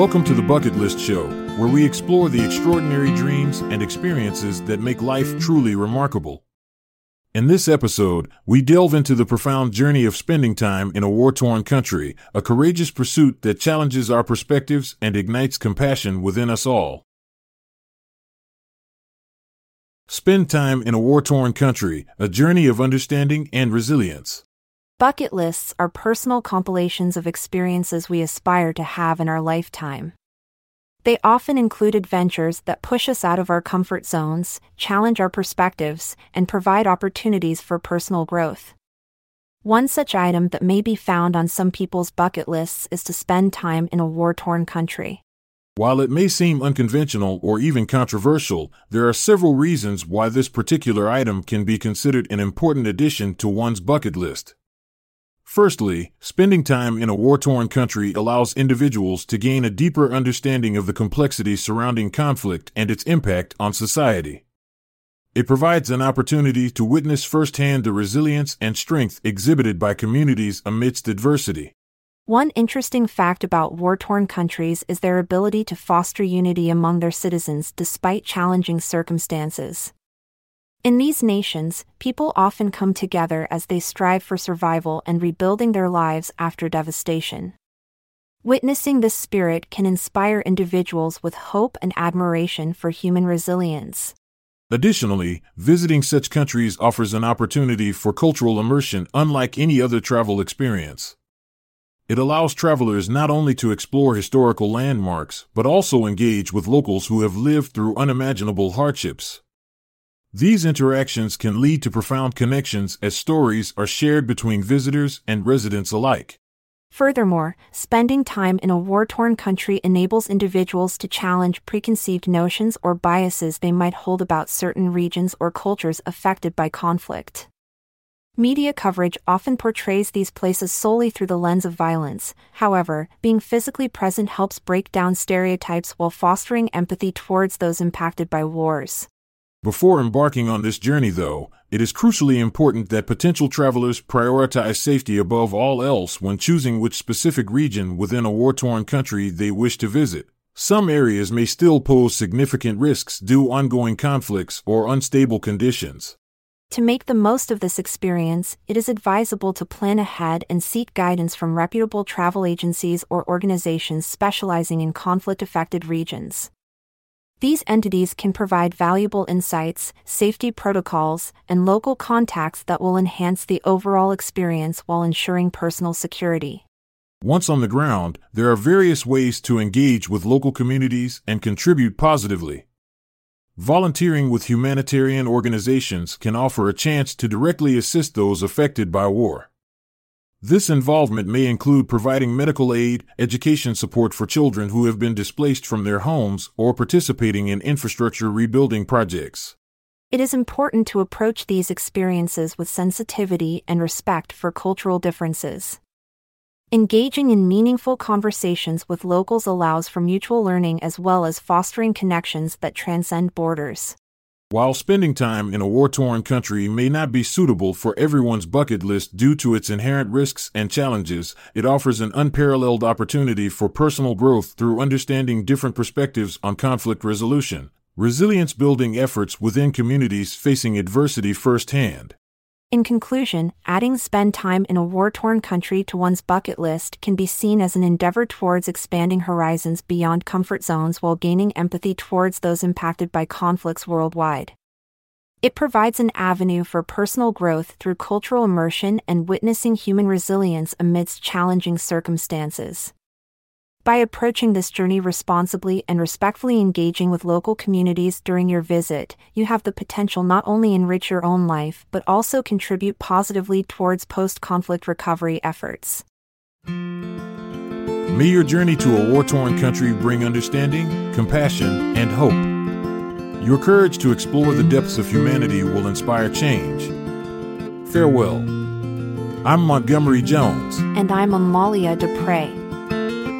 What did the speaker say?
Welcome to the Bucket List Show, where we explore the extraordinary dreams and experiences that make life truly remarkable. In this episode, we delve into the profound journey of spending time in a war torn country, a courageous pursuit that challenges our perspectives and ignites compassion within us all. Spend time in a war torn country, a journey of understanding and resilience. Bucket lists are personal compilations of experiences we aspire to have in our lifetime. They often include adventures that push us out of our comfort zones, challenge our perspectives, and provide opportunities for personal growth. One such item that may be found on some people's bucket lists is to spend time in a war torn country. While it may seem unconventional or even controversial, there are several reasons why this particular item can be considered an important addition to one's bucket list. Firstly, spending time in a war torn country allows individuals to gain a deeper understanding of the complexities surrounding conflict and its impact on society. It provides an opportunity to witness firsthand the resilience and strength exhibited by communities amidst adversity. One interesting fact about war torn countries is their ability to foster unity among their citizens despite challenging circumstances. In these nations, people often come together as they strive for survival and rebuilding their lives after devastation. Witnessing this spirit can inspire individuals with hope and admiration for human resilience. Additionally, visiting such countries offers an opportunity for cultural immersion unlike any other travel experience. It allows travelers not only to explore historical landmarks, but also engage with locals who have lived through unimaginable hardships. These interactions can lead to profound connections as stories are shared between visitors and residents alike. Furthermore, spending time in a war torn country enables individuals to challenge preconceived notions or biases they might hold about certain regions or cultures affected by conflict. Media coverage often portrays these places solely through the lens of violence, however, being physically present helps break down stereotypes while fostering empathy towards those impacted by wars. Before embarking on this journey, though, it is crucially important that potential travelers prioritize safety above all else when choosing which specific region within a war torn country they wish to visit. Some areas may still pose significant risks due to ongoing conflicts or unstable conditions. To make the most of this experience, it is advisable to plan ahead and seek guidance from reputable travel agencies or organizations specializing in conflict affected regions. These entities can provide valuable insights, safety protocols, and local contacts that will enhance the overall experience while ensuring personal security. Once on the ground, there are various ways to engage with local communities and contribute positively. Volunteering with humanitarian organizations can offer a chance to directly assist those affected by war. This involvement may include providing medical aid, education support for children who have been displaced from their homes, or participating in infrastructure rebuilding projects. It is important to approach these experiences with sensitivity and respect for cultural differences. Engaging in meaningful conversations with locals allows for mutual learning as well as fostering connections that transcend borders. While spending time in a war torn country may not be suitable for everyone's bucket list due to its inherent risks and challenges, it offers an unparalleled opportunity for personal growth through understanding different perspectives on conflict resolution, resilience building efforts within communities facing adversity firsthand, in conclusion, adding spend time in a war torn country to one's bucket list can be seen as an endeavor towards expanding horizons beyond comfort zones while gaining empathy towards those impacted by conflicts worldwide. It provides an avenue for personal growth through cultural immersion and witnessing human resilience amidst challenging circumstances. By approaching this journey responsibly and respectfully engaging with local communities during your visit, you have the potential not only enrich your own life but also contribute positively towards post conflict recovery efforts. May your journey to a war torn country bring understanding, compassion, and hope. Your courage to explore the depths of humanity will inspire change. Farewell. I'm Montgomery Jones. And I'm Amalia Dupre.